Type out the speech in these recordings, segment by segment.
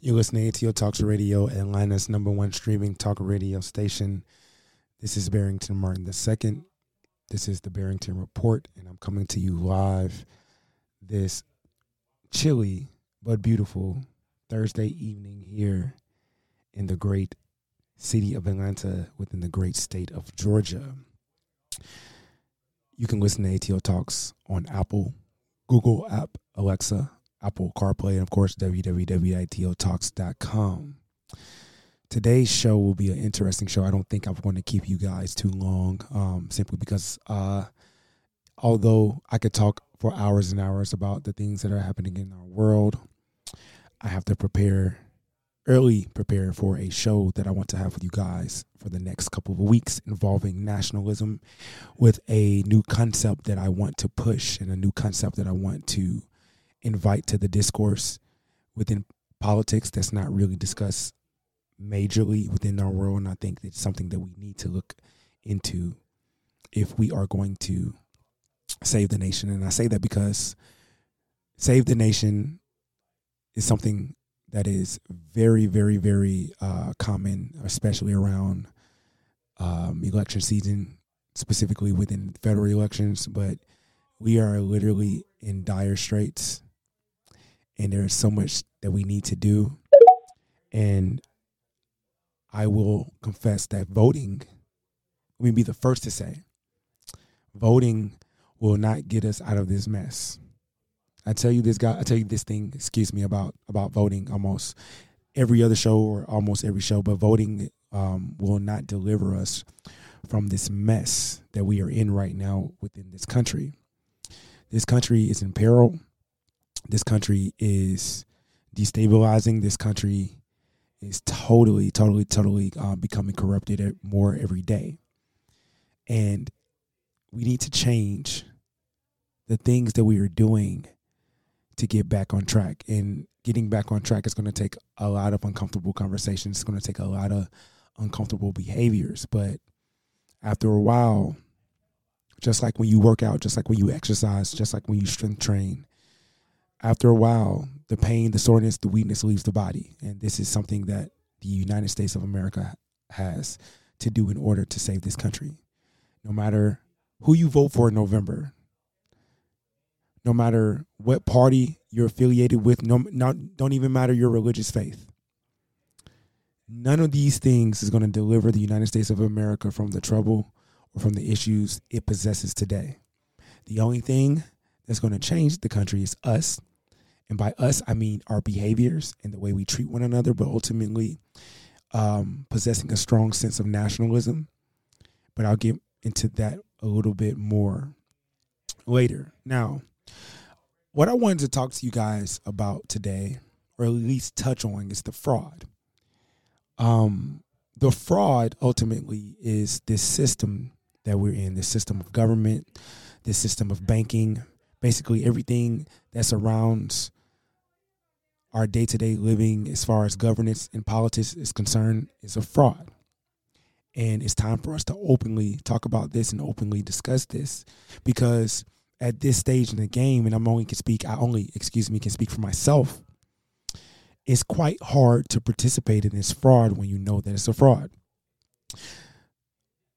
You're listening to ATO Talks Radio, Atlanta's number one streaming talk radio station. This is Barrington Martin II. This is the Barrington Report, and I'm coming to you live this chilly but beautiful Thursday evening here in the great city of Atlanta within the great state of Georgia. You can listen to ATO Talks on Apple, Google app, Alexa, Apple CarPlay, and of course, www.atotalks.com. Today's show will be an interesting show. I don't think I'm going to keep you guys too long, um, simply because uh, although I could talk for hours and hours about the things that are happening in our world, I have to prepare early prepare for a show that I want to have with you guys for the next couple of weeks involving nationalism with a new concept that I want to push and a new concept that I want to invite to the discourse within politics that's not really discussed majorly within our world. And I think it's something that we need to look into if we are going to save the nation. And I say that because save the nation is something that is very, very, very uh, common, especially around um, election season, specifically within federal elections. But we are literally in dire straits and there's so much that we need to do. And I will confess that voting, let me be the first to say, voting will not get us out of this mess. I tell you this guy, I tell you this thing, excuse me, about about voting almost every other show or almost every show, but voting um, will not deliver us from this mess that we are in right now within this country. This country is in peril this country is destabilizing. This country is totally, totally, totally uh, becoming corrupted more every day. And we need to change the things that we are doing to get back on track. And getting back on track is going to take a lot of uncomfortable conversations. It's going to take a lot of uncomfortable behaviors. But after a while, just like when you work out, just like when you exercise, just like when you strength train, after a while, the pain, the soreness, the weakness leaves the body. And this is something that the United States of America has to do in order to save this country. No matter who you vote for in November, no matter what party you're affiliated with, no, not, don't even matter your religious faith. None of these things is going to deliver the United States of America from the trouble or from the issues it possesses today. The only thing that's going to change the country is us and by us, I mean our behaviors and the way we treat one another, but ultimately um, possessing a strong sense of nationalism. But I'll get into that a little bit more later. Now, what I wanted to talk to you guys about today, or at least touch on, is the fraud. Um, the fraud ultimately is this system that we're in, this system of government, this system of banking, basically everything that surrounds our day to day living as far as governance and politics is concerned is a fraud. And it's time for us to openly talk about this and openly discuss this because at this stage in the game, and I'm only can speak, I only, excuse me, can speak for myself, it's quite hard to participate in this fraud when you know that it's a fraud.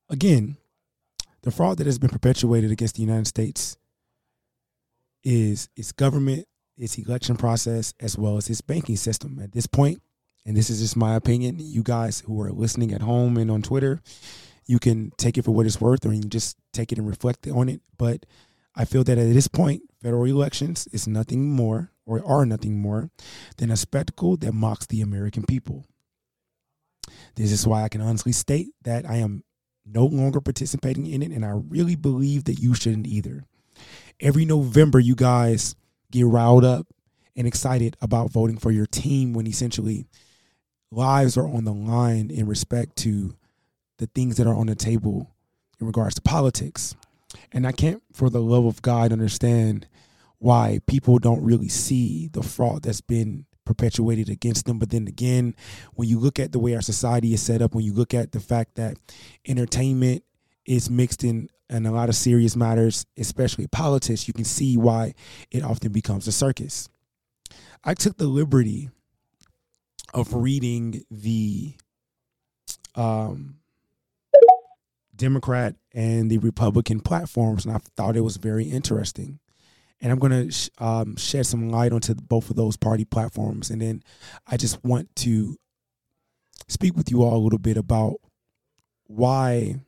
Again, the fraud that has been perpetuated against the United States is its government its election process as well as its banking system. At this point, and this is just my opinion, you guys who are listening at home and on Twitter, you can take it for what it's worth or you can just take it and reflect on it. But I feel that at this point, federal elections is nothing more or are nothing more than a spectacle that mocks the American people. This is why I can honestly state that I am no longer participating in it, and I really believe that you shouldn't either. Every November, you guys get riled up and excited about voting for your team when essentially lives are on the line in respect to the things that are on the table in regards to politics. And I can't, for the love of God, understand why people don't really see the fraud that's been perpetuated against them. But then again, when you look at the way our society is set up, when you look at the fact that entertainment is mixed in and a lot of serious matters, especially politics, you can see why it often becomes a circus. I took the liberty of reading the um, Democrat and the Republican platforms, and I thought it was very interesting. And I'm going to sh- um, shed some light onto both of those party platforms, and then I just want to speak with you all a little bit about why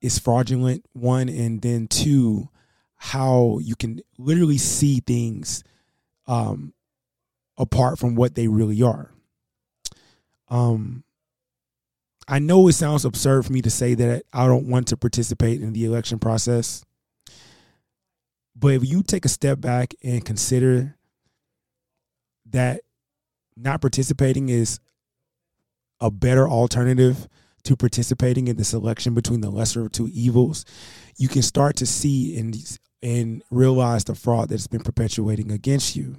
it's fraudulent. One, and then two, how you can literally see things um, apart from what they really are. Um, I know it sounds absurd for me to say that I don't want to participate in the election process. But if you take a step back and consider that not participating is a better alternative to participating in the selection between the lesser of two evils, you can start to see and and realize the fraud that's been perpetuating against you.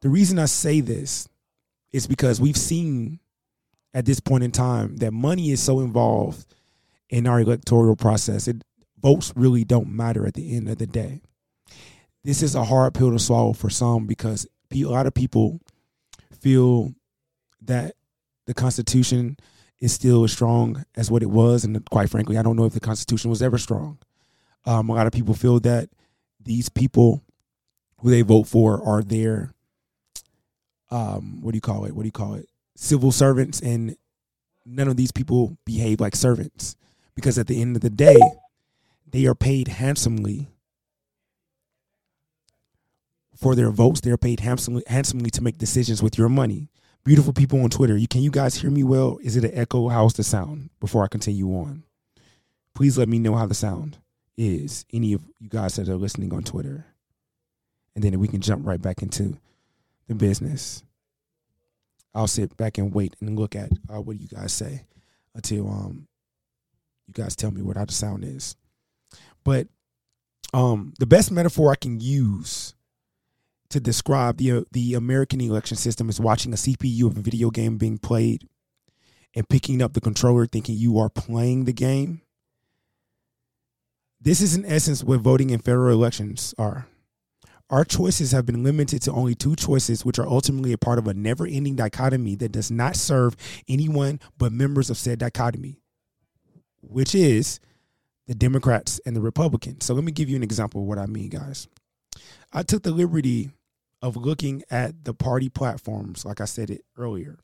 The reason I say this is because we've seen at this point in time that money is so involved in our electoral process. It votes really don't matter at the end of the day. This is a hard pill to swallow for some because a lot of people feel that the Constitution is still as strong as what it was, and quite frankly, I don't know if the Constitution was ever strong. Um, a lot of people feel that these people who they vote for are their um, what do you call it? What do you call it? Civil servants, and none of these people behave like servants because at the end of the day, they are paid handsomely for their votes. They are paid handsomely, handsomely to make decisions with your money. Beautiful people on Twitter, you can you guys hear me well? Is it an echo? How's the sound? Before I continue on, please let me know how the sound is. Any of you guys that are listening on Twitter, and then we can jump right back into the business. I'll sit back and wait and look at uh, what you guys say until um you guys tell me what how the sound is. But um the best metaphor I can use to describe the uh, the American election system is watching a CPU of a video game being played and picking up the controller thinking you are playing the game. This is in essence what voting in federal elections are. Our choices have been limited to only two choices, which are ultimately a part of a never ending dichotomy that does not serve anyone but members of said dichotomy, which is the Democrats and the Republicans. So let me give you an example of what I mean, guys. I took the liberty of looking at the party platforms, like I said it earlier.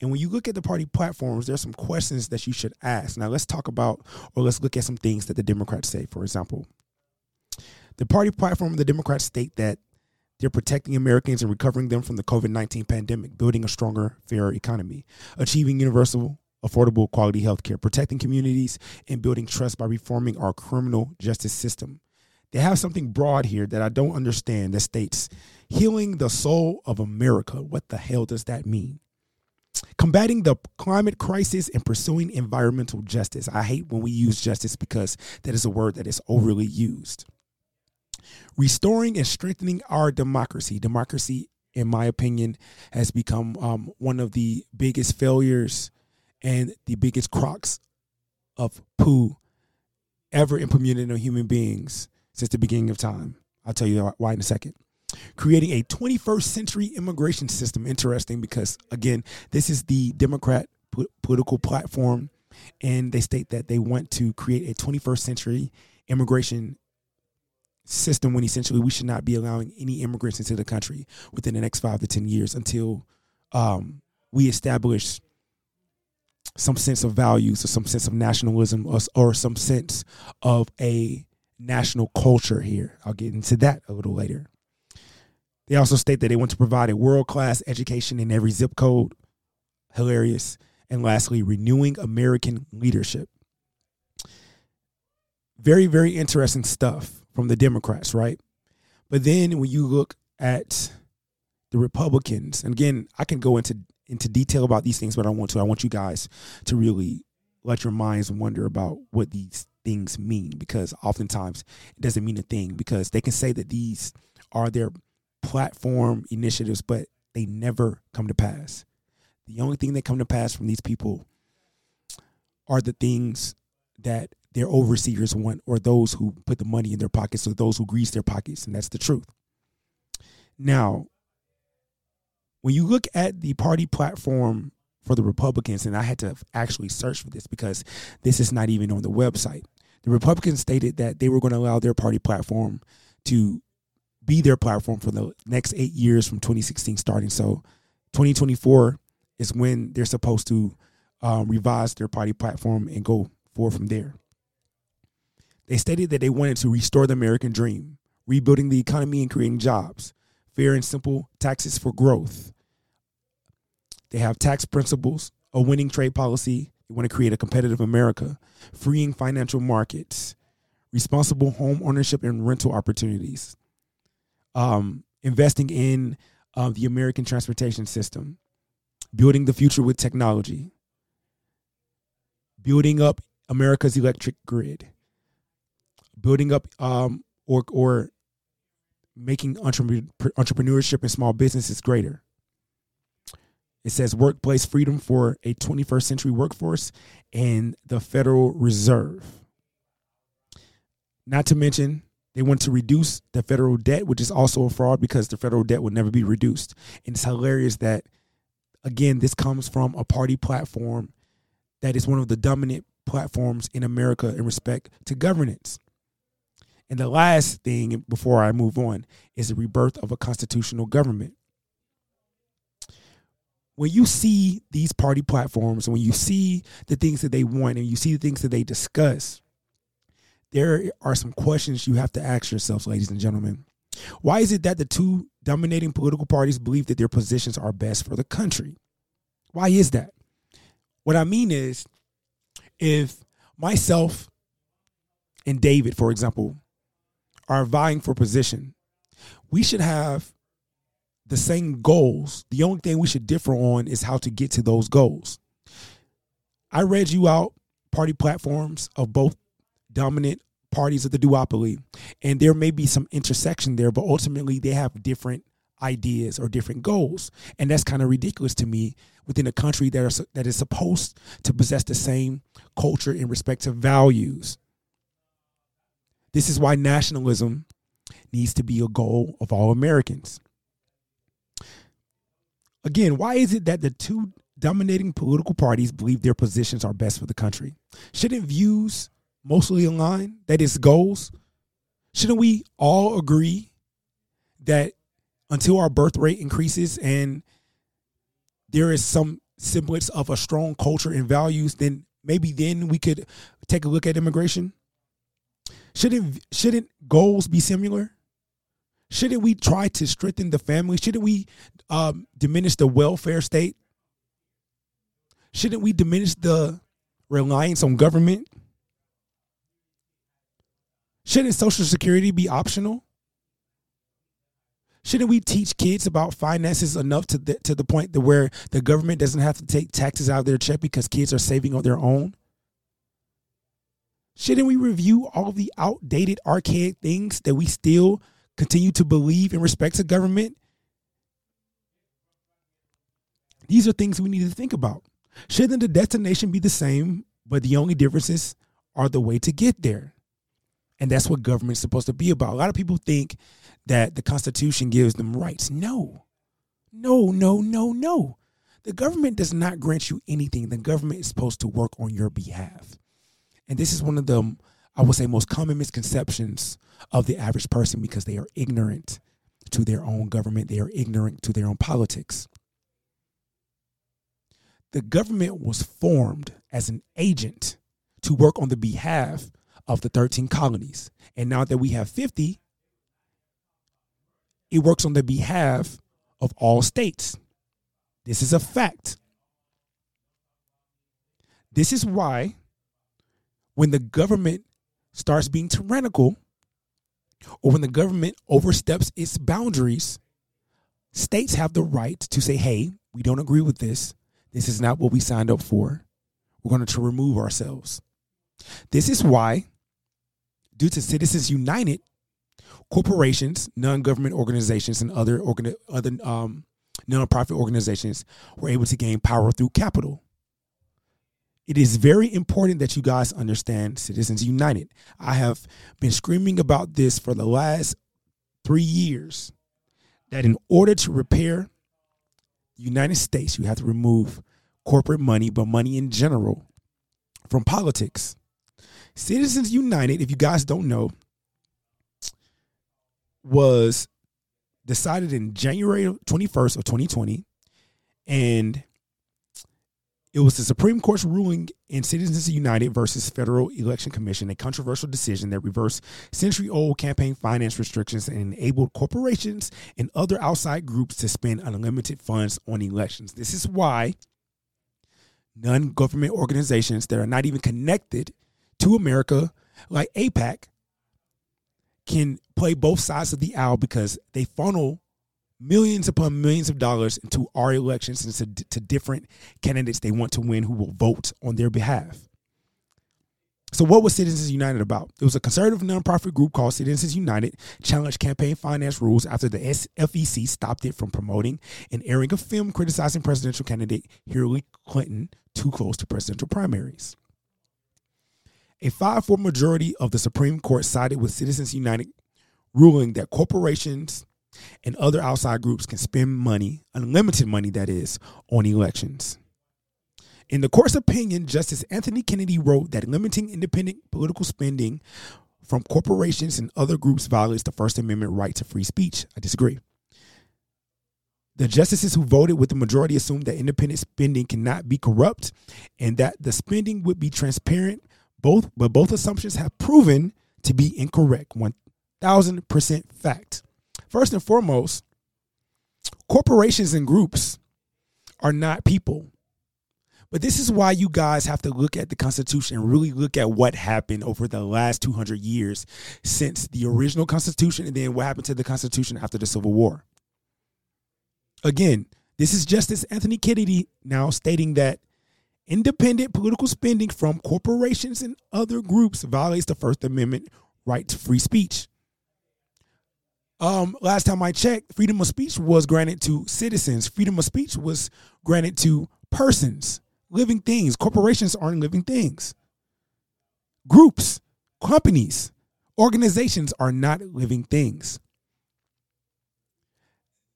And when you look at the party platforms, there's some questions that you should ask. Now, let's talk about, or let's look at some things that the Democrats say. For example, the party platform of the Democrats state that they're protecting Americans and recovering them from the COVID 19 pandemic, building a stronger, fairer economy, achieving universal, affordable, quality health care, protecting communities, and building trust by reforming our criminal justice system. They have something broad here that I don't understand that states healing the soul of America. What the hell does that mean? Combating the climate crisis and pursuing environmental justice. I hate when we use justice because that is a word that is overly used restoring and strengthening our democracy. Democracy, in my opinion, has become um, one of the biggest failures and the biggest crocks of poo ever implemented on human beings since the beginning of time. I'll tell you why in a second. Creating a 21st century immigration system. Interesting because, again, this is the Democrat political platform, and they state that they want to create a 21st century immigration system when essentially we should not be allowing any immigrants into the country within the next five to 10 years until um, we establish some sense of values or some sense of nationalism or, or some sense of a national culture here. I'll get into that a little later. They also state that they want to provide a world class education in every zip code. Hilarious. And lastly, renewing American leadership. Very, very interesting stuff from the Democrats, right? But then when you look at the Republicans, and again, I can go into into detail about these things, but I want to. I want you guys to really let your minds wonder about what these things mean because oftentimes it doesn't mean a thing because they can say that these are their platform initiatives, but they never come to pass. The only thing that come to pass from these people are the things that their overseers want or those who put the money in their pockets or those who grease their pockets and that's the truth now when you look at the party platform for the Republicans, and I had to actually search for this because this is not even on the website. The Republicans stated that they were going to allow their party platform to be their platform for the next eight years from 2016 starting. So 2024 is when they're supposed to um, revise their party platform and go forward from there. They stated that they wanted to restore the American dream, rebuilding the economy and creating jobs, fair and simple taxes for growth. They have tax principles, a winning trade policy. Want to create a competitive America, freeing financial markets, responsible home ownership and rental opportunities, um, investing in uh, the American transportation system, building the future with technology, building up America's electric grid, building up um, or or making entrepreneurship and small businesses greater. It says workplace freedom for a 21st century workforce and the Federal Reserve. Not to mention, they want to reduce the federal debt, which is also a fraud because the federal debt will never be reduced. And it's hilarious that, again, this comes from a party platform that is one of the dominant platforms in America in respect to governance. And the last thing before I move on is the rebirth of a constitutional government. When you see these party platforms when you see the things that they want and you see the things that they discuss, there are some questions you have to ask yourselves, ladies and gentlemen. Why is it that the two dominating political parties believe that their positions are best for the country? Why is that? What I mean is, if myself and David, for example, are vying for position, we should have the same goals. The only thing we should differ on is how to get to those goals. I read you out party platforms of both dominant parties of the duopoly, and there may be some intersection there, but ultimately they have different ideas or different goals, and that's kind of ridiculous to me within a country that are that is supposed to possess the same culture in respect to values. This is why nationalism needs to be a goal of all Americans. Again, why is it that the two dominating political parties believe their positions are best for the country? Shouldn't views mostly align? That is goals? Shouldn't we all agree that until our birth rate increases and there is some semblance of a strong culture and values, then maybe then we could take a look at immigration? Shouldn't shouldn't goals be similar? Shouldn't we try to strengthen the family? Shouldn't we um, diminish the welfare state? Shouldn't we diminish the reliance on government? Shouldn't Social Security be optional? Shouldn't we teach kids about finances enough to the, to the point that where the government doesn't have to take taxes out of their check because kids are saving on their own? Shouldn't we review all the outdated, archaic things that we still continue to believe and respect the government? These are things we need to think about. Shouldn't the destination be the same, but the only differences are the way to get there? And that's what government's supposed to be about. A lot of people think that the Constitution gives them rights. No, no, no, no, no. The government does not grant you anything. The government is supposed to work on your behalf. And this is one of the, I would say, most common misconceptions of the average person because they are ignorant to their own government, they are ignorant to their own politics. The government was formed as an agent to work on the behalf of the 13 colonies. And now that we have 50, it works on the behalf of all states. This is a fact. This is why when the government starts being tyrannical or when the government oversteps its boundaries, states have the right to say, hey, we don't agree with this. This is not what we signed up for. We're going to remove ourselves. This is why, due to Citizens United, corporations, non-government organizations, and other organ- other um, nonprofit organizations were able to gain power through capital it is very important that you guys understand Citizens United. I have been screaming about this for the last three years that in order to repair the United States, you have to remove corporate money, but money in general from politics. Citizens United, if you guys don't know, was decided in January 21st of 2020 and it was the Supreme Court's ruling in Citizens United versus Federal Election Commission, a controversial decision that reversed century old campaign finance restrictions and enabled corporations and other outside groups to spend unlimited funds on elections. This is why non government organizations that are not even connected to America, like AIPAC, can play both sides of the aisle because they funnel millions upon millions of dollars into our elections and to, to different candidates they want to win who will vote on their behalf. So, what was Citizens United about? It was a conservative nonprofit group called Citizens United, challenged campaign finance rules after the FEC stopped it from promoting and airing a film criticizing presidential candidate Hillary Clinton too close to presidential primaries. A 5 4 majority of the Supreme Court sided with Citizens United, ruling that corporations and other outside groups can spend money, unlimited money that is, on elections. In the court's opinion, Justice Anthony Kennedy wrote that limiting independent political spending from corporations and other groups violates the First Amendment right to free speech. I disagree. The justices who voted with the majority assumed that independent spending cannot be corrupt and that the spending would be transparent. Both, but both assumptions have proven to be incorrect. 1000% fact. First and foremost, corporations and groups are not people. But this is why you guys have to look at the Constitution and really look at what happened over the last 200 years since the original Constitution and then what happened to the Constitution after the Civil War. Again, this is Justice Anthony Kennedy now stating that independent political spending from corporations and other groups violates the First Amendment right to free speech. Um, last time I checked, freedom of speech was granted to citizens. Freedom of speech was granted to persons, living things. Corporations aren't living things. Groups, companies, organizations are not living things.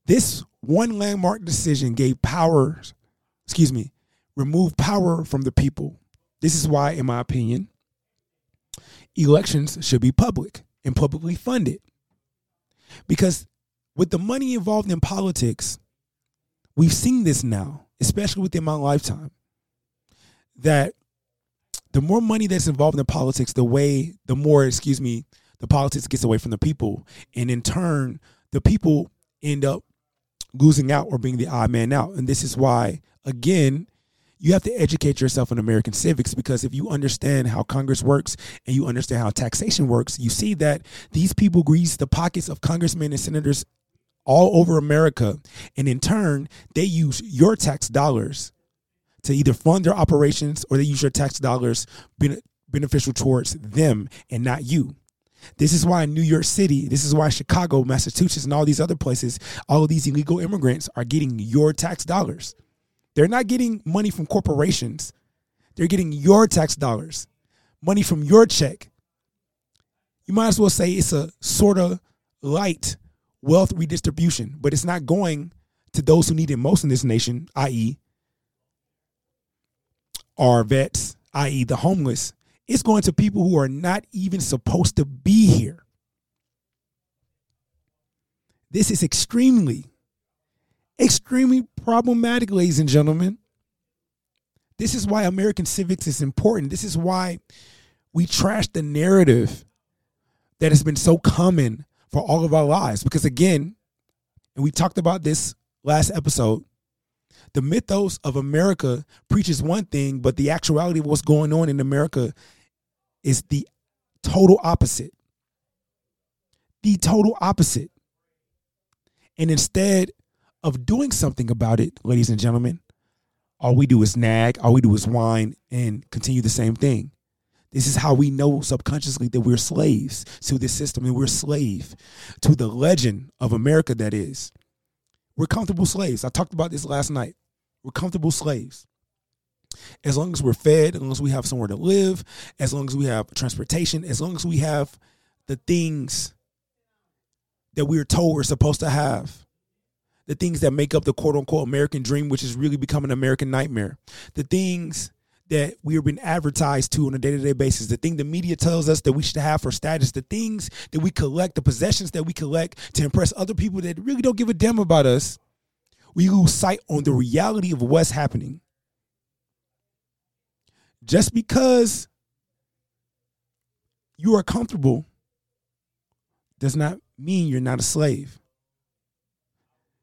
This one landmark decision gave power, excuse me, removed power from the people. This is why, in my opinion, elections should be public and publicly funded. Because with the money involved in politics, we've seen this now, especially within my lifetime, that the more money that's involved in politics, the way, the more, excuse me, the politics gets away from the people. And in turn, the people end up losing out or being the odd man out. And this is why, again, you have to educate yourself in American civics because if you understand how Congress works and you understand how taxation works, you see that these people grease the pockets of congressmen and senators all over America. And in turn, they use your tax dollars to either fund their operations or they use your tax dollars beneficial towards them and not you. This is why New York City, this is why Chicago, Massachusetts, and all these other places, all of these illegal immigrants are getting your tax dollars. They're not getting money from corporations. They're getting your tax dollars, money from your check. You might as well say it's a sort of light wealth redistribution, but it's not going to those who need it most in this nation, i.e., our vets, i.e., the homeless, it's going to people who are not even supposed to be here. This is extremely, extremely problematic, ladies and gentlemen. This is why American civics is important. This is why we trash the narrative that has been so common for all of our lives. Because again, and we talked about this last episode, the mythos of America preaches one thing, but the actuality of what's going on in America is the total opposite. The total opposite. And instead of doing something about it, ladies and gentlemen, all we do is nag, all we do is whine and continue the same thing. This is how we know subconsciously that we're slaves to this system and we're slave to the legend of America that is. We're comfortable slaves. I talked about this last night. We're comfortable slaves. As long as we're fed, as long as we have somewhere to live, as long as we have transportation, as long as we have the things that we are told we're supposed to have, the things that make up the quote unquote American dream, which is really become an American nightmare. The things that we are being advertised to on a day to day basis, the thing the media tells us that we should have for status, the things that we collect, the possessions that we collect to impress other people that really don't give a damn about us, we lose sight on the reality of what's happening. Just because you are comfortable does not mean you're not a slave.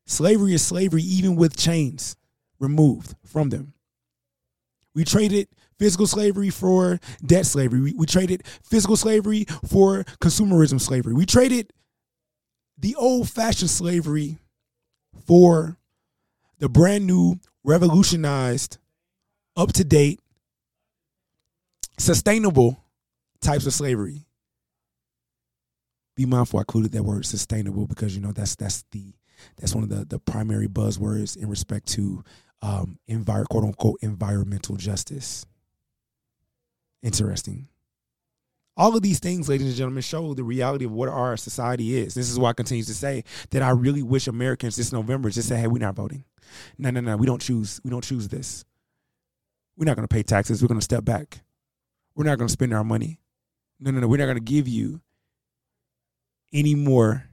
Slavery is slavery, even with chains removed from them. We traded physical slavery for debt slavery. We, we traded physical slavery for consumerism slavery. We traded the old fashioned slavery for the brand new, revolutionized, up to date, sustainable types of slavery. Be mindful I included that word sustainable because you know that's that's the that's one of the the primary buzzwords in respect to um, envir- quote unquote environmental justice. Interesting. All of these things, ladies and gentlemen, show the reality of what our society is. This is why I continue to say that I really wish Americans this November just say, "Hey, we're not voting. No, no, no. We don't choose. We don't choose this. We're not going to pay taxes. We're going to step back. We're not going to spend our money. No, no, no. We're not going to give you any more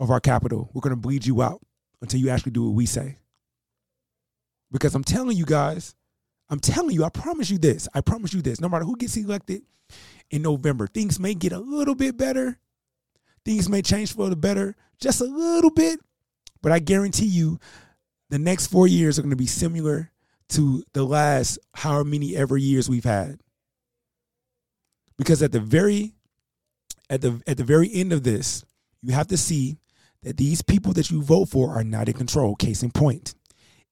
of our capital. We're going to bleed you out until you actually do what we say. Because I'm telling you guys, I'm telling you, I promise you this. I promise you this. No matter who gets elected in November, things may get a little bit better. Things may change for the better, just a little bit. But I guarantee you, the next four years are going to be similar to the last however many ever years we've had. Because at the very at the at the very end of this, you have to see that these people that you vote for are not in control. Case in point,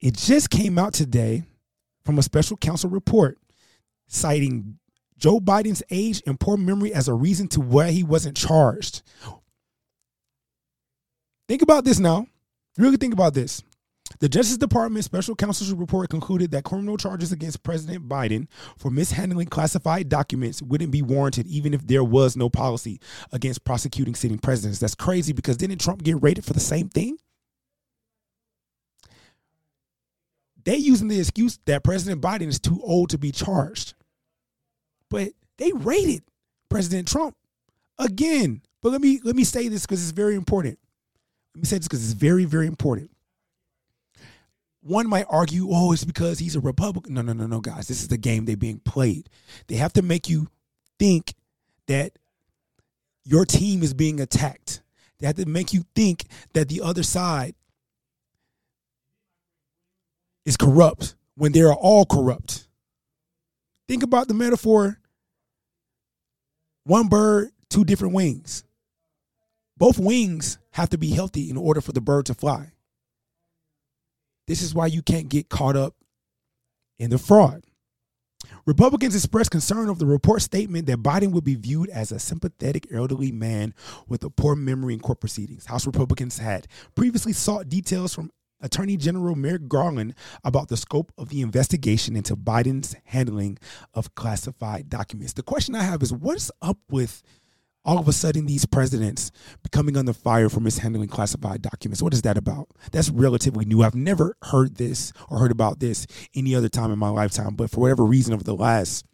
it just came out today from a special counsel report citing Joe Biden's age and poor memory as a reason to why he wasn't charged. Think about this now. Really think about this. The Justice Department Special Counsel's report concluded that criminal charges against President Biden for mishandling classified documents wouldn't be warranted even if there was no policy against prosecuting sitting presidents. That's crazy because didn't Trump get raided for the same thing? They using the excuse that President Biden is too old to be charged. But they raided President Trump again. But let me let me say this because it's very important. Let me say this because it's very, very important one might argue, oh, it's because he's a Republican. No, no, no, no, guys. This is the game they're being played. They have to make you think that your team is being attacked. They have to make you think that the other side is corrupt when they are all corrupt. Think about the metaphor one bird, two different wings. Both wings have to be healthy in order for the bird to fly. This is why you can't get caught up in the fraud. Republicans expressed concern over the report statement that Biden would be viewed as a sympathetic elderly man with a poor memory in court proceedings. House Republicans had previously sought details from Attorney General Merrick Garland about the scope of the investigation into Biden's handling of classified documents. The question I have is what's up with all of a sudden these presidents becoming under fire for mishandling classified documents. What is that about? That's relatively new. I've never heard this or heard about this any other time in my lifetime, but for whatever reason, over the last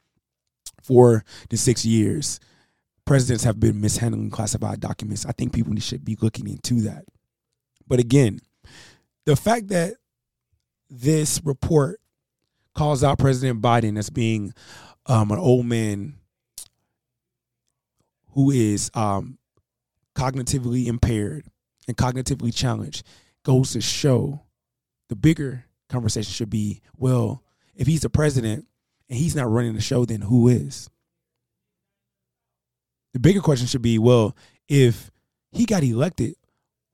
four to six years, presidents have been mishandling classified documents. I think people should be looking into that. But again, the fact that this report calls out President Biden as being um, an old man who is um, cognitively impaired and cognitively challenged goes to show the bigger conversation should be well, if he's the president and he's not running the show, then who is? The bigger question should be well, if he got elected,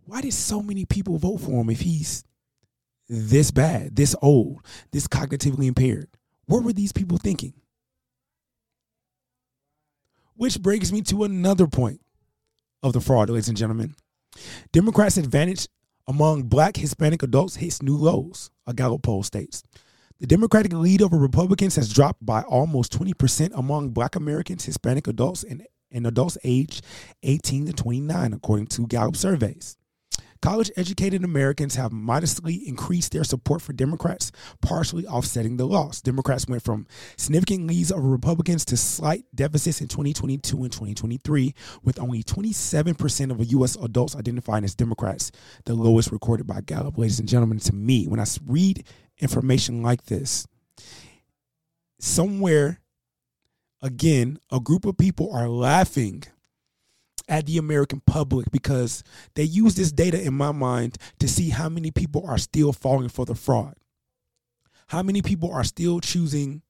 why did so many people vote for him if he's this bad, this old, this cognitively impaired? What were these people thinking? Which brings me to another point of the fraud, ladies and gentlemen. Democrats' advantage among black Hispanic adults hits new lows, a Gallup poll states. The Democratic lead over Republicans has dropped by almost 20% among black Americans, Hispanic adults, and, and adults aged 18 to 29, according to Gallup surveys. College educated Americans have modestly increased their support for Democrats, partially offsetting the loss. Democrats went from significant leads over Republicans to slight deficits in 2022 and 2023, with only 27% of U.S. adults identifying as Democrats, the lowest recorded by Gallup. Ladies and gentlemen, to me, when I read information like this, somewhere, again, a group of people are laughing at the American public because they use this data in my mind to see how many people are still falling for the fraud. How many people are still choosing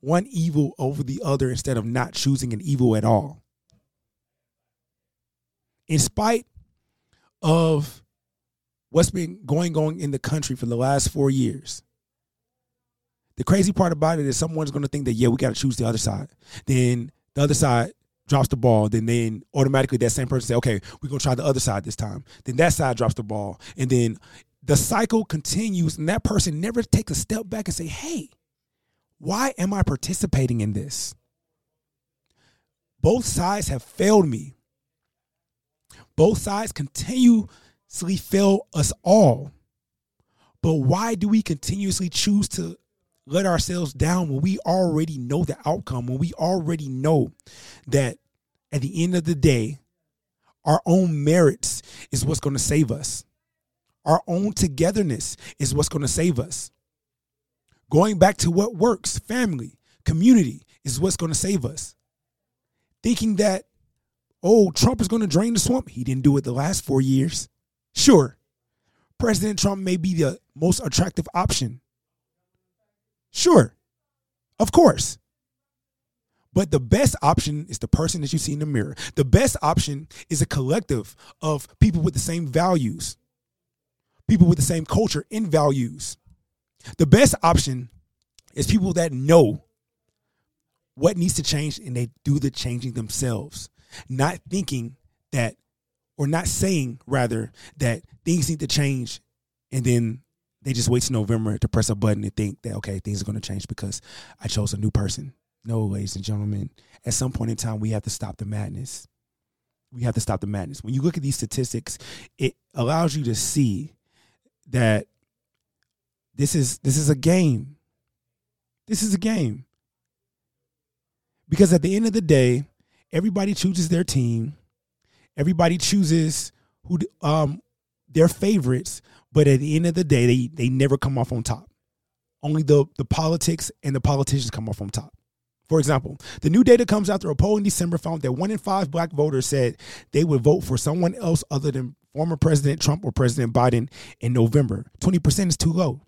one evil over the other instead of not choosing an evil at all. In spite of what's been going on in the country for the last four years, the crazy part about it is someone's going to think that, yeah, we got to choose the other side. Then the other side drops the ball, then then automatically that same person say, okay, we're gonna try the other side this time. Then that side drops the ball, and then the cycle continues, and that person never takes a step back and say, hey, why am I participating in this? Both sides have failed me. Both sides continuously fail us all. But why do we continuously choose to let ourselves down when we already know the outcome, when we already know that at the end of the day, our own merits is what's going to save us. Our own togetherness is what's going to save us. Going back to what works, family, community is what's going to save us. Thinking that, oh, Trump is going to drain the swamp. He didn't do it the last four years. Sure, President Trump may be the most attractive option. Sure, of course. But the best option is the person that you see in the mirror. The best option is a collective of people with the same values, people with the same culture and values. The best option is people that know what needs to change and they do the changing themselves, not thinking that, or not saying rather, that things need to change and then they just wait to November to press a button and think that, okay, things are going to change because I chose a new person. No, ladies and gentlemen, at some point in time, we have to stop the madness. We have to stop the madness. When you look at these statistics, it allows you to see that this is this is a game. This is a game. Because at the end of the day, everybody chooses their team. Everybody chooses who um their favorites, but at the end of the day, they they never come off on top. Only the the politics and the politicians come off on top. For example, the new data comes after a poll in December found that one in five black voters said they would vote for someone else other than former President Trump or President Biden in November. 20% is too low.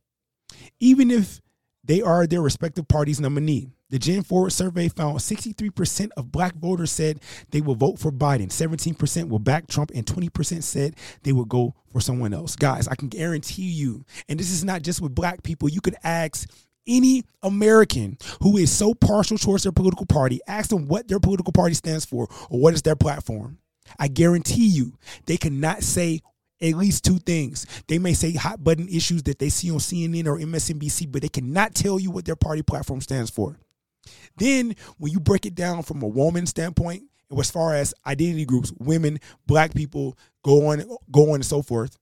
Even if they are their respective party's nominee. The Gen Forward survey found 63% of black voters said they will vote for Biden, 17% will back Trump, and 20% said they would go for someone else. Guys, I can guarantee you, and this is not just with black people, you could ask any American who is so partial towards their political party, ask them what their political party stands for or what is their platform. I guarantee you, they cannot say at least two things. They may say hot button issues that they see on CNN or MSNBC, but they cannot tell you what their party platform stands for. Then, when you break it down from a woman standpoint, as far as identity groups, women, black people, go on, go on and so forth,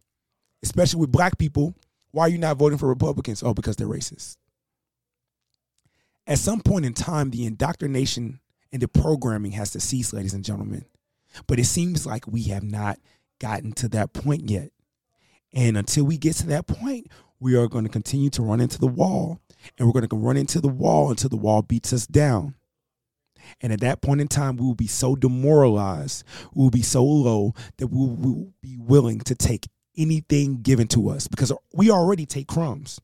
especially with black people, why are you not voting for Republicans? Oh, because they're racist at some point in time, the indoctrination and the programming has to cease, ladies and gentlemen. But it seems like we have not gotten to that point yet. And until we get to that point, we are going to continue to run into the wall. And we're going to run into the wall until the wall beats us down. And at that point in time, we will be so demoralized, we will be so low that we will be willing to take anything given to us because we already take crumbs.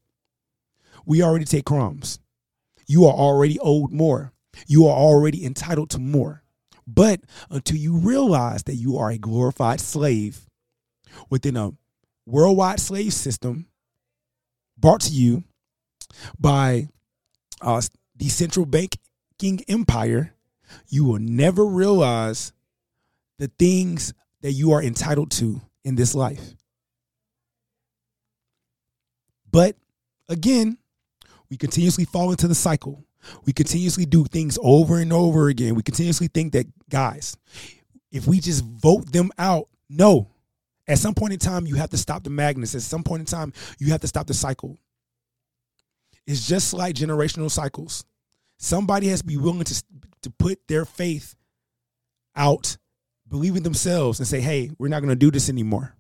We already take crumbs you are already owed more. You are already entitled to more. But until you realize that you are a glorified slave within a worldwide slave system brought to you by uh, the central banking empire, you will never realize the things that you are entitled to in this life. But again, we continuously fall into the cycle. We continuously do things over and over again. We continuously think that, guys, if we just vote them out, no, At some point in time, you have to stop the madness. At some point in time, you have to stop the cycle. It's just like generational cycles. Somebody has to be willing to, to put their faith out, believe in themselves, and say, hey, we're not going to do this anymore.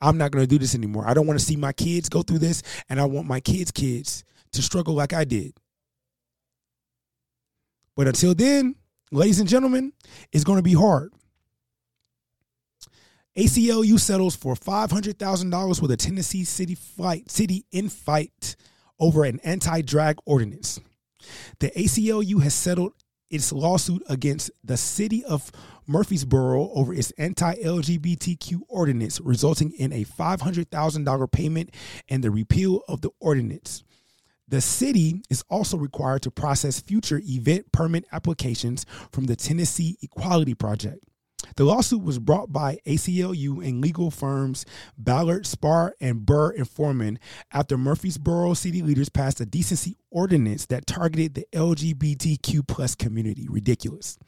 I'm not going to do this anymore. I don't want to see my kids go through this, and I want my kids' kids to struggle like I did. But until then, ladies and gentlemen, it's going to be hard. ACLU settles for $500,000 with a Tennessee city fight, city in fight over an anti-drag ordinance. The ACLU has settled its lawsuit against the city of Murfreesboro over its anti-LGBTQ ordinance, resulting in a $500,000 payment and the repeal of the ordinance. The city is also required to process future event permit applications from the Tennessee Equality Project. The lawsuit was brought by ACLU and legal firms Ballard, Spahr, and Burr and Forman after Murfreesboro city leaders passed a decency ordinance that targeted the LGBTQ plus community. Ridiculous.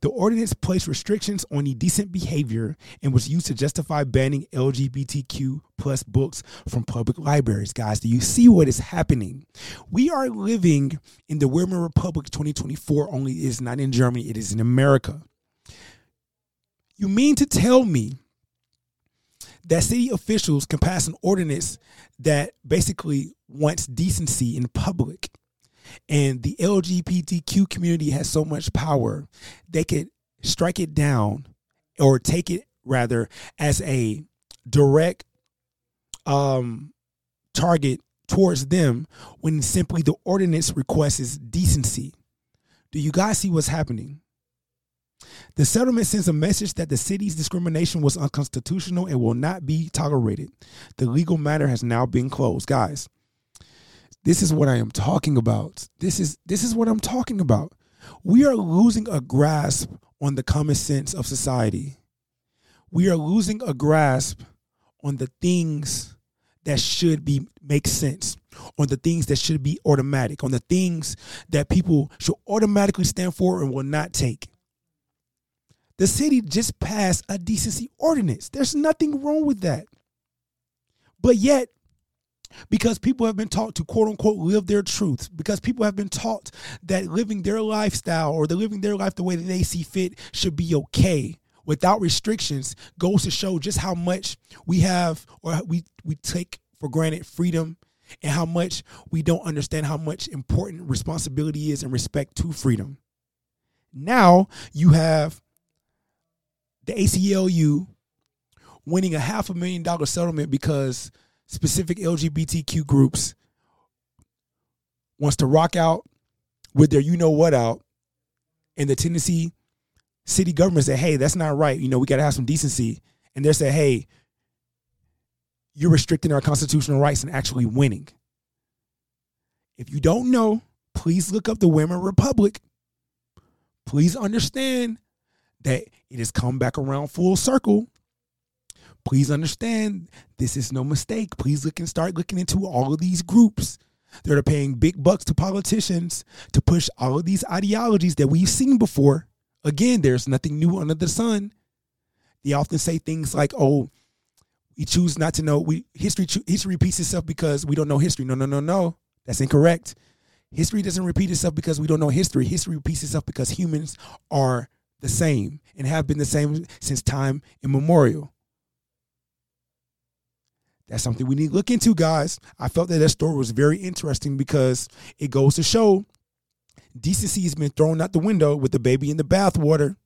The ordinance placed restrictions on indecent behavior and was used to justify banning LGBTQ plus books from public libraries. Guys, do you see what is happening? We are living in the Weimar Republic 2024, only it is not in Germany, it is in America. You mean to tell me that city officials can pass an ordinance that basically wants decency in public and the LGBTQ community has so much power, they could strike it down or take it rather as a direct um, target towards them when simply the ordinance requests decency. Do you guys see what's happening? The settlement sends a message that the city's discrimination was unconstitutional and will not be tolerated. The legal matter has now been closed. Guys, this is what I am talking about. This is this is what I'm talking about. We are losing a grasp on the common sense of society. We are losing a grasp on the things that should be make sense, on the things that should be automatic, on the things that people should automatically stand for and will not take. The city just passed a decency ordinance. There's nothing wrong with that. But yet, because people have been taught to quote unquote live their truth, because people have been taught that living their lifestyle or the living their life the way that they see fit should be okay without restrictions goes to show just how much we have or we we take for granted freedom and how much we don't understand how much important responsibility is and respect to freedom. Now you have the ACLU winning a half a million dollar settlement because specific LGBTQ groups wants to rock out with their you know what out and the Tennessee city government said, hey, that's not right. You know, we got to have some decency. And they're saying, hey, you're restricting our constitutional rights and actually winning. If you don't know, please look up the Weimar Republic. Please understand that it has come back around full circle. Please understand this is no mistake. Please look and start looking into all of these groups that are paying big bucks to politicians to push all of these ideologies that we've seen before. Again, there's nothing new under the sun. They often say things like, "Oh, we choose not to know. We history history repeats itself because we don't know history." No, no, no, no. That's incorrect. History doesn't repeat itself because we don't know history. History repeats itself because humans are the same and have been the same since time immemorial. That's something we need to look into, guys. I felt that that story was very interesting because it goes to show decency has been thrown out the window with the baby in the bathwater.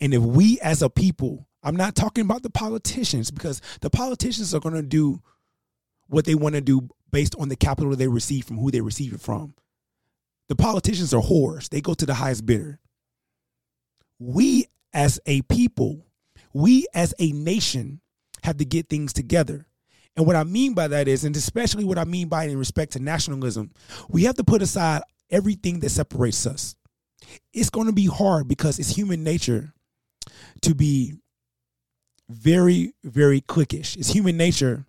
And if we as a people, I'm not talking about the politicians because the politicians are going to do what they want to do based on the capital they receive from who they receive it from. The politicians are whores. They go to the highest bidder we as a people, we as a nation have to get things together. And what I mean by that is, and especially what I mean by it in respect to nationalism, we have to put aside everything that separates us. It's going to be hard because it's human nature to be very, very cliquish. It's human nature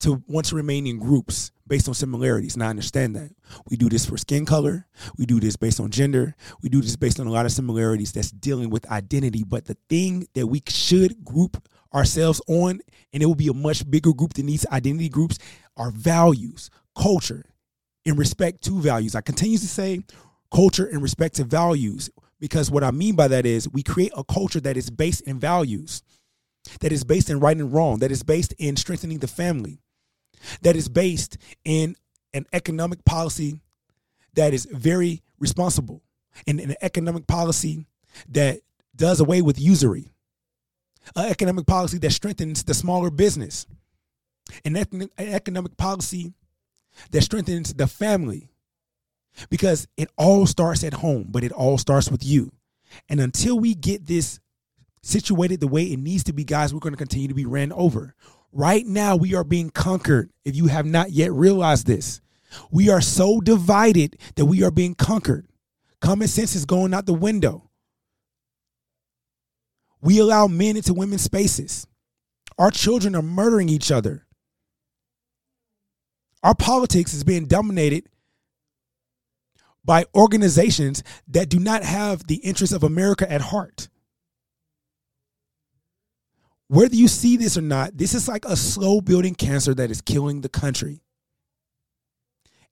to want to remain in groups based on similarities. And I understand that. We do this for skin color. We do this based on gender. We do this based on a lot of similarities that's dealing with identity. But the thing that we should group ourselves on, and it will be a much bigger group than these identity groups, are values, culture, in respect to values. I continue to say culture in respect to values because what I mean by that is we create a culture that is based in values, that is based in right and wrong, that is based in strengthening the family, that is based in an economic policy that is very responsible, and an economic policy that does away with usury, an economic policy that strengthens the smaller business, an economic policy that strengthens the family. Because it all starts at home, but it all starts with you. And until we get this situated the way it needs to be, guys, we're going to continue to be ran over. Right now, we are being conquered. If you have not yet realized this, we are so divided that we are being conquered. Common sense is going out the window. We allow men into women's spaces. Our children are murdering each other. Our politics is being dominated by organizations that do not have the interests of America at heart whether you see this or not, this is like a slow building cancer that is killing the country.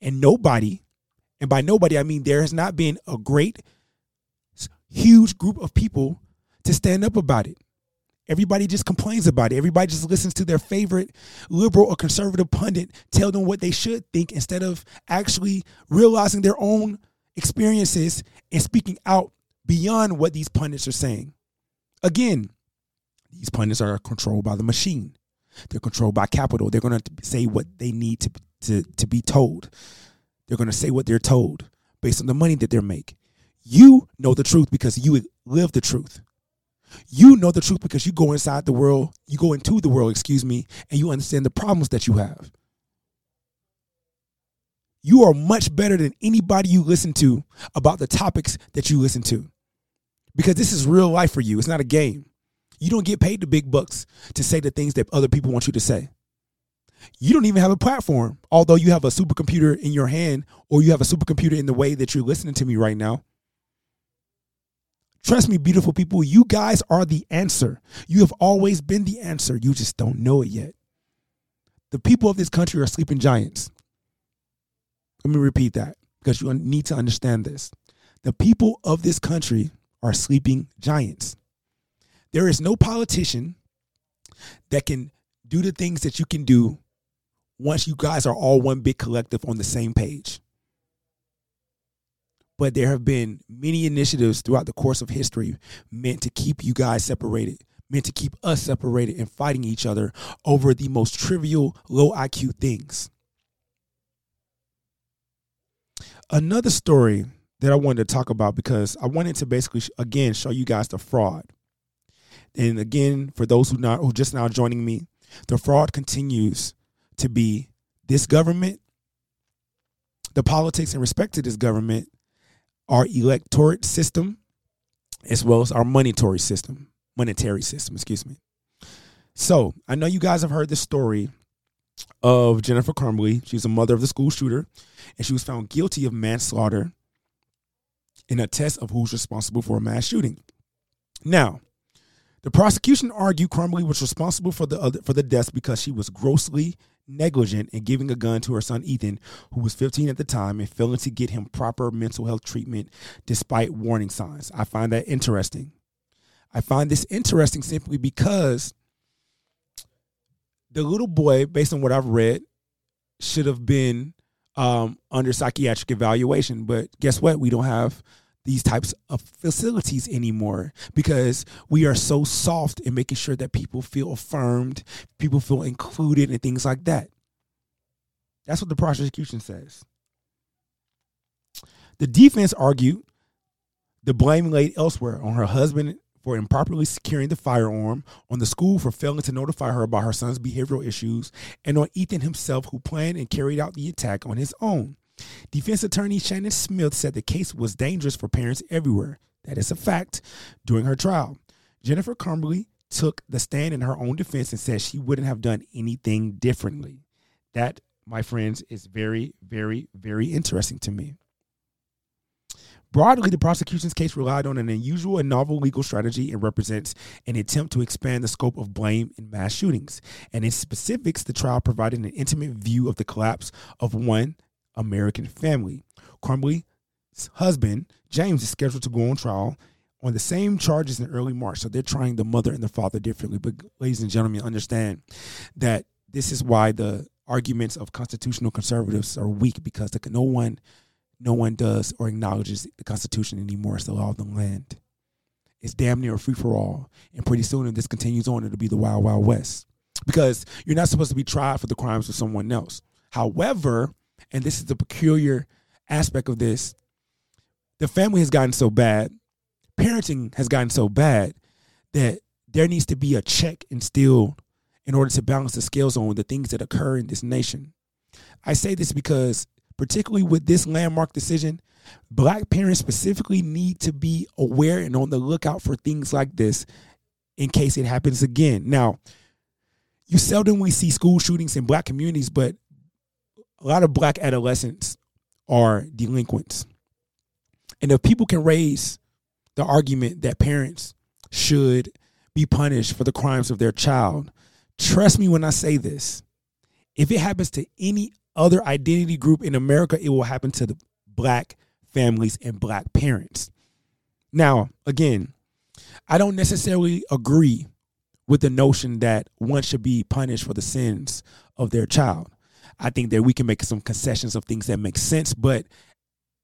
And nobody, and by nobody, I mean there has not been a great, huge group of people to stand up about it. Everybody just complains about it. Everybody just listens to their favorite liberal or conservative pundit tell them what they should think instead of actually realizing their own experiences and speaking out beyond what these pundits are saying. Again, these pundits are controlled by the machine. They're controlled by capital. They're going to say what they need to, to, to be told. They're going to say what they're told based on the money that they make. You know the truth because you live the truth. You know the truth because you go inside the world, you go into the world, excuse me, and you understand the problems that you have. You are much better than anybody you listen to about the topics that you listen to because this is real life for you. It's not a game. You don't get paid the big bucks to say the things that other people want you to say. You don't even have a platform, although you have a supercomputer in your hand or you have a supercomputer in the way that you're listening to me right now. Trust me, beautiful people, you guys are the answer. You have always been the answer. You just don't know it yet. The people of this country are sleeping giants. Let me repeat that because you need to understand this. The people of this country are sleeping giants. There is no politician that can do the things that you can do once you guys are all one big collective on the same page. But there have been many initiatives throughout the course of history meant to keep you guys separated, meant to keep us separated and fighting each other over the most trivial, low IQ things. Another story that I wanted to talk about because I wanted to basically, again, show you guys the fraud and again, for those who not who just now joining me, the fraud continues to be this government, the politics in respect to this government, our electorate system, as well as our monetary system, monetary system, excuse me. So I know you guys have heard the story of Jennifer Crumbley. She's a mother of the school shooter, and she was found guilty of manslaughter in a test of who's responsible for a mass shooting. Now, the prosecution argued Crumbley was responsible for the other, for the deaths because she was grossly negligent in giving a gun to her son Ethan, who was 15 at the time, and failing to get him proper mental health treatment despite warning signs. I find that interesting. I find this interesting simply because the little boy, based on what I've read, should have been um, under psychiatric evaluation. But guess what? We don't have these types of facilities anymore because we are so soft in making sure that people feel affirmed, people feel included, and things like that. That's what the prosecution says. The defense argued the blame laid elsewhere on her husband for improperly securing the firearm, on the school for failing to notify her about her son's behavioral issues, and on Ethan himself, who planned and carried out the attack on his own. Defense attorney Shannon Smith said the case was dangerous for parents everywhere. That is a fact during her trial. Jennifer Crumbley took the stand in her own defense and said she wouldn't have done anything differently. That my friends, is very, very, very interesting to me. Broadly, the prosecution's case relied on an unusual and novel legal strategy and represents an attempt to expand the scope of blame in mass shootings. And in specifics, the trial provided an intimate view of the collapse of one American family. Crumbley's husband, James, is scheduled to go on trial on the same charges in early March. So they're trying the mother and the father differently. But, ladies and gentlemen, understand that this is why the arguments of constitutional conservatives are weak because no one no one does or acknowledges the Constitution anymore. It's the law of the land. It's damn near a free for all. And pretty soon, if this continues on, it'll be the wild, wild west. Because you're not supposed to be tried for the crimes of someone else. However, and this is the peculiar aspect of this, the family has gotten so bad, parenting has gotten so bad that there needs to be a check instilled in order to balance the scales on the things that occur in this nation. I say this because particularly with this landmark decision, black parents specifically need to be aware and on the lookout for things like this in case it happens again. Now, you seldomly see school shootings in black communities, but a lot of black adolescents are delinquents. And if people can raise the argument that parents should be punished for the crimes of their child, trust me when I say this. If it happens to any other identity group in America, it will happen to the black families and black parents. Now, again, I don't necessarily agree with the notion that one should be punished for the sins of their child. I think that we can make some concessions of things that make sense, but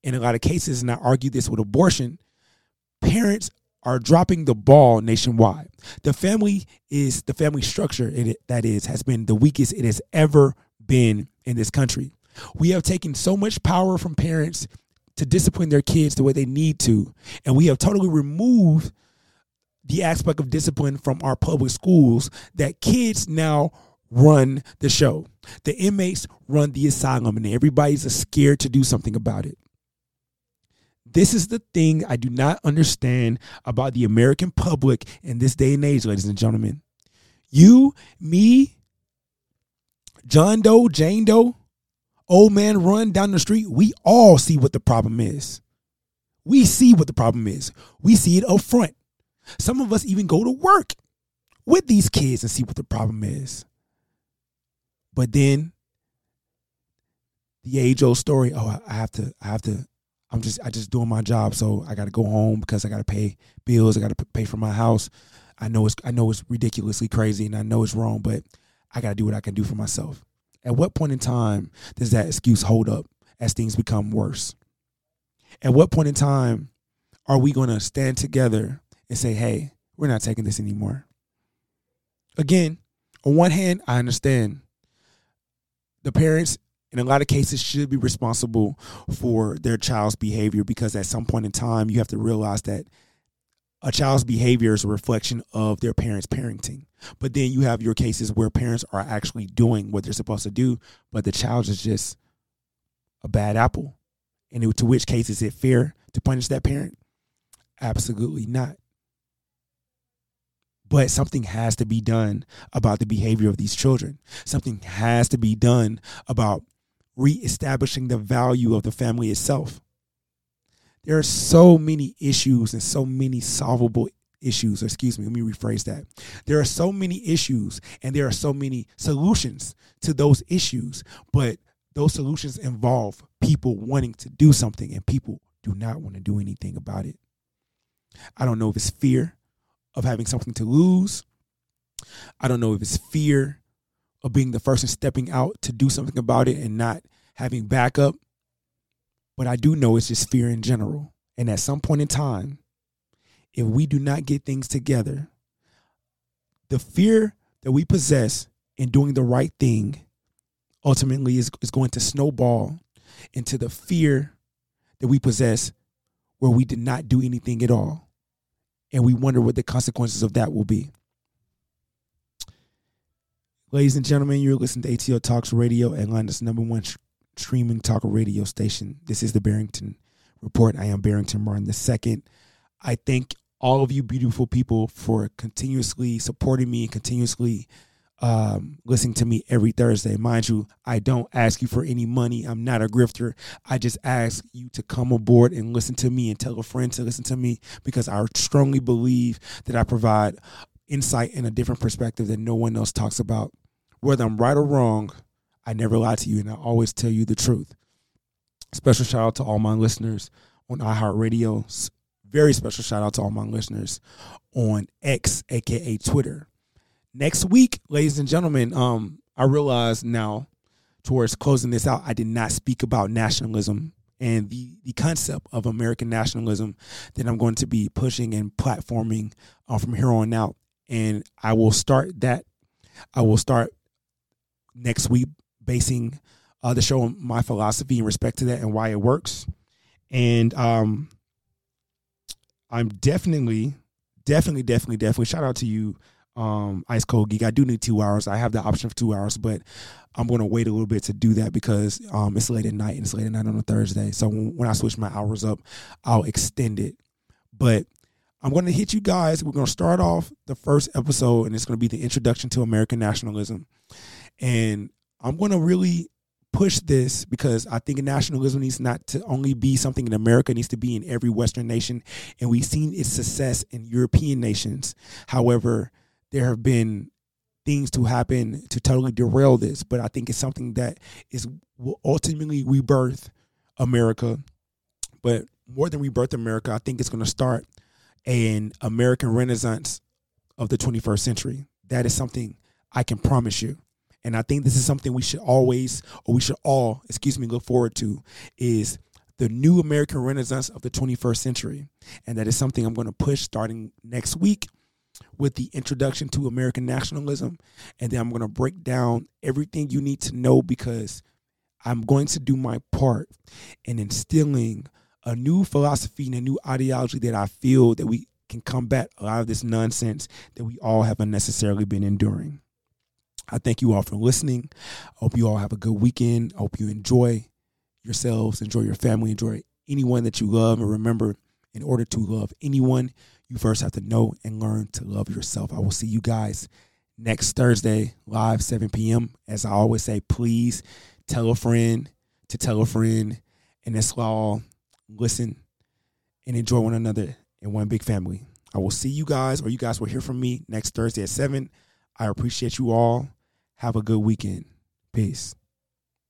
in a lot of cases, and I argue this with abortion, parents are dropping the ball nationwide. The family is the family structure it, that is has been the weakest it has ever been in this country. We have taken so much power from parents to discipline their kids the way they need to, and we have totally removed the aspect of discipline from our public schools that kids now run the show. The inmates run the asylum, and everybody's scared to do something about it. This is the thing I do not understand about the American public in this day and age, ladies and gentlemen. You, me, John Doe, Jane Doe, old man run down the street, we all see what the problem is. We see what the problem is. We see it up front. Some of us even go to work with these kids and see what the problem is. But then the age old story, oh, I have to, I have to, I'm just, I just doing my job. So I got to go home because I got to pay bills. I got to pay for my house. I know it's, I know it's ridiculously crazy and I know it's wrong, but I got to do what I can do for myself. At what point in time does that excuse hold up as things become worse? At what point in time are we going to stand together and say, hey, we're not taking this anymore? Again, on one hand, I understand the parents in a lot of cases should be responsible for their child's behavior because at some point in time you have to realize that a child's behavior is a reflection of their parents' parenting. But then you have your cases where parents are actually doing what they're supposed to do, but the child is just a bad apple. And to which case is it fair to punish that parent? Absolutely not. But something has to be done about the behavior of these children. Something has to be done about reestablishing the value of the family itself there are so many issues and so many solvable issues. Excuse me, let me rephrase that. There are so many issues and there are so many solutions to those issues, but those solutions involve people wanting to do something and people do not want to do anything about it. I don't know if it's fear of having something to lose. I don't know if it's fear of being the first and stepping out to do something about it and not having backup. But I do know it's just fear in general. And at some point in time, if we do not get things together, the fear that we possess in doing the right thing ultimately is, is going to snowball into the fear that we possess where we did not do anything at all. And we wonder what the consequences of that will be. Ladies and gentlemen, you're listening to ATL Talks Radio, Atlanta's number one streaming talk radio station. This is the Barrington Report. I am Barrington Martin II. I thank all of you beautiful people for continuously supporting me and continuously um, listening to me every Thursday. Mind you, I don't ask you for any money. I'm not a grifter. I just ask you to come aboard and listen to me and tell a friend to listen to me because I strongly believe that I provide insight and a different perspective that no one else talks about. Whether I'm right or wrong, I never lie to you and I always tell you the truth. Special shout out to all my listeners on iHeartRadio. Very special shout out to all my listeners on X, aka Twitter. Next week, ladies and gentlemen, um, I realize now towards closing this out, I did not speak about nationalism and the, the concept of American nationalism that I'm going to be pushing and platforming uh, from here on out. And I will start that. I will start next week basing uh, the show on my philosophy in respect to that and why it works. And um, I'm definitely, definitely, definitely, definitely shout out to you, um, Ice Cold Geek. I do need two hours. I have the option for two hours, but I'm going to wait a little bit to do that because um, it's late at night and it's late at night on a Thursday. So when I switch my hours up, I'll extend it. But I'm going to hit you guys. We're going to start off the first episode, and it's going to be the introduction to American nationalism. And I'm going to really push this because I think nationalism needs not to only be something in America, needs to be in every Western nation. And we've seen its success in European nations. However, there have been things to happen to totally derail this, but I think it's something that is will ultimately rebirth America. But more than rebirth America, I think it's going to start an American Renaissance of the 21st century. That is something I can promise you. And I think this is something we should always, or we should all, excuse me, look forward to is the new American Renaissance of the 21st century. And that is something I'm going to push starting next week with the introduction to American nationalism. And then I'm going to break down everything you need to know because I'm going to do my part in instilling a new philosophy and a new ideology that I feel that we can combat a lot of this nonsense that we all have unnecessarily been enduring. I thank you all for listening. I hope you all have a good weekend. I hope you enjoy yourselves, enjoy your family, enjoy anyone that you love. And remember, in order to love anyone, you first have to know and learn to love yourself. I will see you guys next Thursday, live 7 p.m. As I always say, please tell a friend to tell a friend. And let's all listen and enjoy one another in one big family. I will see you guys, or you guys will hear from me next Thursday at 7. I appreciate you all. Have a good weekend. Peace.